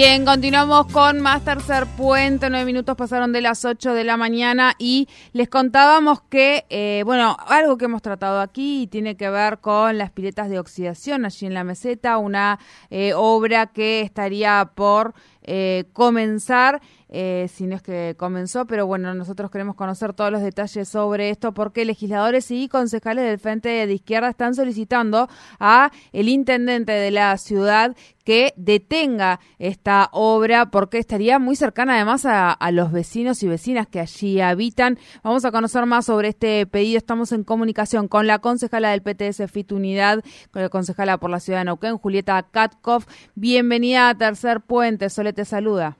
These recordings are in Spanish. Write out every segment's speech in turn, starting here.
Bien, continuamos con más tercer puente. Nueve minutos pasaron de las ocho de la mañana y les contábamos que, eh, bueno, algo que hemos tratado aquí tiene que ver con las piletas de oxidación allí en la meseta, una eh, obra que estaría por eh, comenzar, eh, si no es que comenzó, pero bueno, nosotros queremos conocer todos los detalles sobre esto porque legisladores y concejales del Frente de Izquierda están solicitando a el intendente de la ciudad que detenga esta obra porque estaría muy cercana además a, a, los vecinos y vecinas que allí habitan. Vamos a conocer más sobre este pedido. Estamos en comunicación con la concejala del PTS FIT Unidad, con la concejala por la ciudad de Neuquén, Julieta Katkov. Bienvenida a Tercer Puente. Sole te saluda.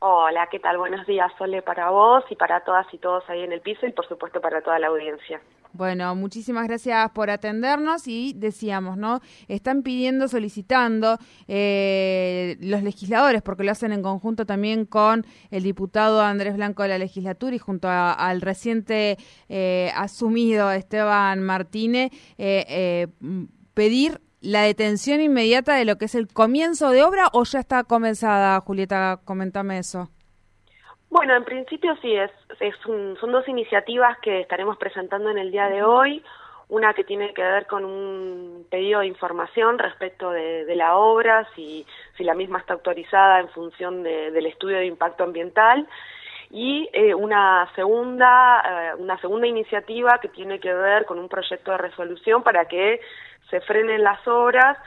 Hola, ¿qué tal? Buenos días, Sole, para vos y para todas y todos ahí en el piso y por supuesto para toda la audiencia. Bueno, muchísimas gracias por atendernos y decíamos, ¿no? Están pidiendo, solicitando eh, los legisladores, porque lo hacen en conjunto también con el diputado Andrés Blanco de la legislatura y junto a, al reciente eh, asumido Esteban Martínez, eh, pedir la detención inmediata de lo que es el comienzo de obra o ya está comenzada, Julieta? Coméntame eso. Bueno, en principio sí, es, es un, son dos iniciativas que estaremos presentando en el día de hoy. Una que tiene que ver con un pedido de información respecto de, de la obra, si, si la misma está autorizada en función de, del estudio de impacto ambiental y eh, una segunda eh, una segunda iniciativa que tiene que ver con un proyecto de resolución para que se frenen las obras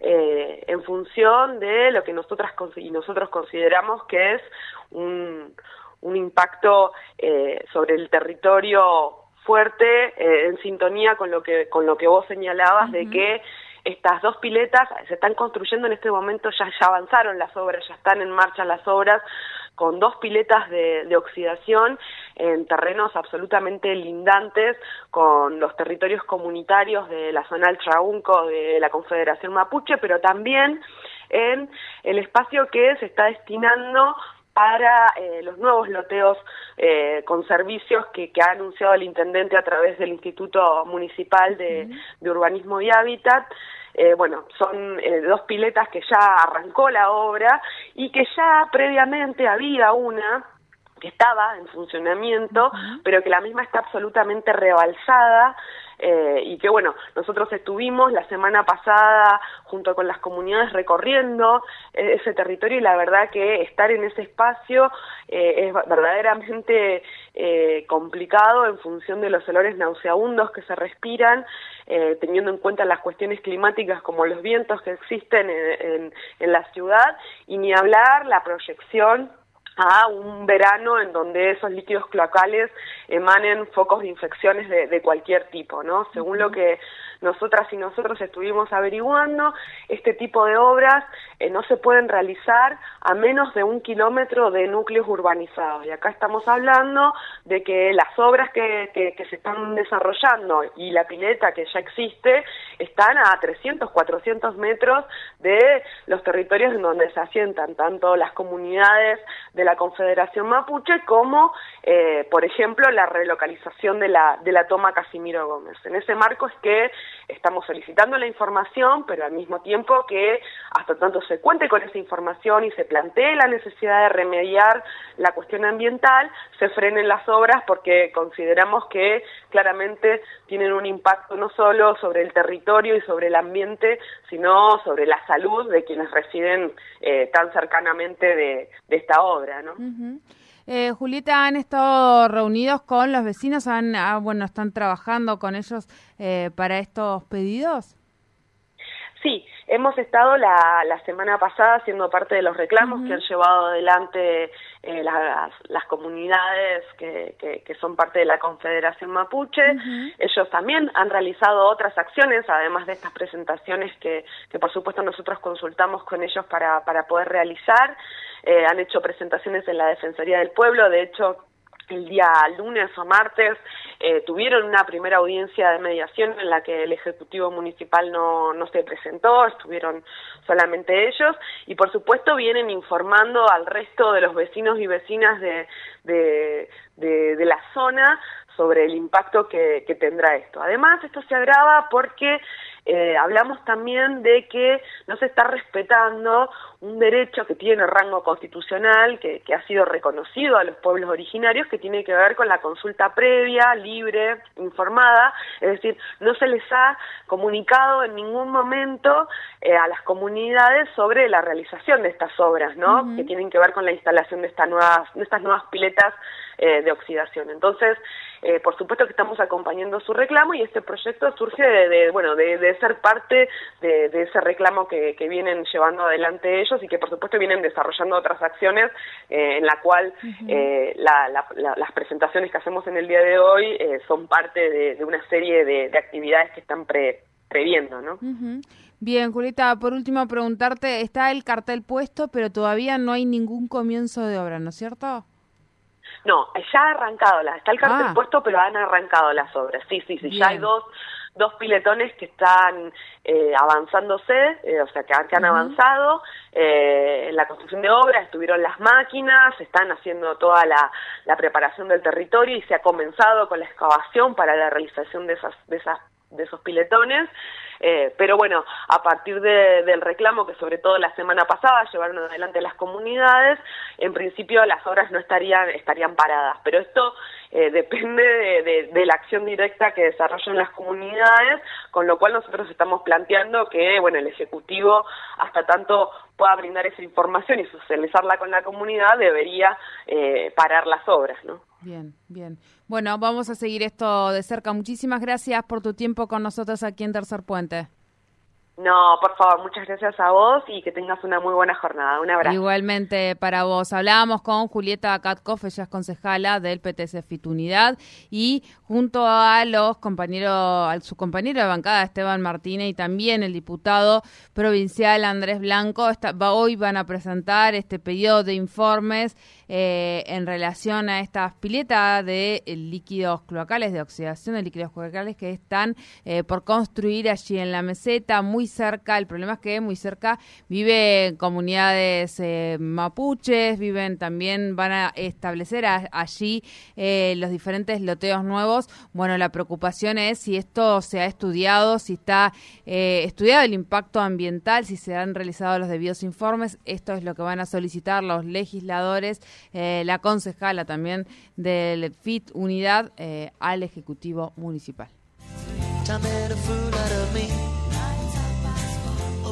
eh, en función de lo que nosotras y nosotros consideramos que es un, un impacto eh, sobre el territorio fuerte eh, en sintonía con lo que con lo que vos señalabas uh -huh. de que estas dos piletas se están construyendo en este momento ya ya avanzaron las obras ya están en marcha las obras con dos piletas de, de, oxidación en terrenos absolutamente lindantes con los territorios comunitarios de la zona del Traunco de la Confederación Mapuche, pero también en el espacio que se está destinando para eh, los nuevos loteos eh, con servicios que, que, ha anunciado el intendente a través del Instituto Municipal de, Urbanismo y Hábitat. Eh, bueno, son eh, dos piletas que ya arrancó la obra y que ya previamente había una que estaba en funcionamiento, uh -huh. pero que la misma está absolutamente rebalsada eh, y que bueno, nosotros estuvimos la semana pasada junto con las comunidades recorriendo eh, ese territorio y la verdad que estar en ese espacio eh, es verdaderamente eh, complicado en función de los olores nauseabundos que se respiran, eh, teniendo en cuenta las cuestiones climáticas como los vientos que existen en, en, en la ciudad. Y ni hablar la proyección a un verano en donde esos líquidos cloacales emanen focos de infecciones de, de cualquier tipo, ¿no? Según lo que nosotras y nosotros estuvimos averiguando, este tipo de obras eh, no se pueden realizar a menos de un kilómetro de núcleos urbanizados. Y acá estamos hablando de que las obras que, que, que se están desarrollando y la pileta que ya existe están a 300, 400 metros de los territorios en donde se asientan tanto las comunidades de la Confederación Mapuche como, eh, por ejemplo, la relocalización de la, de la toma Casimiro Gómez. En ese marco es que estamos solicitando la información, pero al mismo tiempo que hasta tanto se cuente con esa información y se plantee la necesidad de remediar la cuestión ambiental, se frenen las obras porque consideramos que claramente tienen un impacto no solo sobre el territorio y sobre el ambiente, sino sobre la salud de quienes residen eh, tan cercanamente de, esta obra, ¿no? Uh. Eh, Julieta, ¿han estado reunidos con los vecinos? ¿Han, ah, bueno, ¿Están trabajando con ellos eh, para estos pedidos? Sí, hemos estado la, la semana pasada siendo parte de los reclamos uh -huh. que han llevado adelante eh, las, las, comunidades que, que, que, son parte de la Confederación Mapuche. Uh -huh. Ellos también han realizado otras acciones, además de estas presentaciones que, que por supuesto nosotros consultamos con ellos para, para poder realizar. Eh, han hecho presentaciones en la Defensoría del Pueblo, de hecho el día lunes o martes eh, tuvieron una primera audiencia de mediación en la que el Ejecutivo Municipal no, no se presentó, estuvieron solamente ellos y por supuesto vienen informando al resto de los vecinos y vecinas de, de, de, la zona sobre el impacto que, que tendrá esto. Además, esto se agrava porque eh, hablamos también de que no se está respetando un derecho que tiene rango constitucional, que, que, ha sido reconocido a los pueblos originarios, que tiene que ver con la consulta previa, libre, informada, es decir, no se les ha comunicado en ningún momento eh, a las comunidades sobre la realización de estas obras, ¿no? Que tienen que ver con la instalación de estas nuevas, de estas nuevas piletas eh, de oxidación. Entonces, eh, por supuesto que estamos acompañando su reclamo y este proyecto surge de, bueno, de, ser parte de, ese reclamo que, vienen llevando adelante ellos y que por supuesto vienen desarrollando otras acciones eh, en la cual las presentaciones que hacemos en el día de hoy son parte de, una serie de, actividades que están previendo, ¿no? Bien, Julieta, por último preguntarte, está el cartel puesto, pero todavía no hay ningún comienzo de obra, ¿no es cierto? No, ya ha arrancado, la, está el cartel ah. puesto, pero han arrancado las obras. Sí, sí, sí, ya hay dos, dos piletones que están eh, avanzándose, eh, o sea, que, han avanzado eh, en la construcción de obras, estuvieron las máquinas, están haciendo toda la, la, preparación del territorio y se ha comenzado con la excavación para la realización de esas, de esas de esos piletones. Eh, pero bueno, a partir del reclamo que sobre todo la semana pasada llevaron adelante las comunidades, en principio las obras no estarían, estarían paradas, pero esto eh, depende de, la acción directa que desarrollan las comunidades, con lo cual nosotros estamos planteando que bueno el Ejecutivo, hasta tanto pueda brindar esa información y socializarla con la comunidad, debería eh, parar las obras, ¿no? Bien, bien. Bueno, vamos a seguir esto de cerca. Muchísimas gracias por tu tiempo con nosotros aquí en Tercer Puente. No, por favor, muchas gracias a vos y que tengas una muy buena jornada. Un abrazo. Igualmente para vos. Hablábamos con Julieta Katkoff, ella es concejala del PTC Fitunidad y junto a los compañeros, a su compañero de bancada Esteban Martínez y también el diputado provincial Andrés Blanco, hoy van a presentar este pedido de informes eh, en relación a estas piletas de eh, líquidos cloacales, de oxidación de líquidos cloacales que están eh, por construir allí en la meseta, muy cerca. El problema es que muy cerca viven comunidades mapuches, viven también, van a establecer allí los diferentes loteos nuevos. Bueno, la preocupación es si esto se ha estudiado, si está estudiado el impacto ambiental, si se han realizado los debidos informes. Esto es lo que van a solicitar los legisladores eh, la concejala también del FIT Unidad eh, al Ejecutivo Municipal.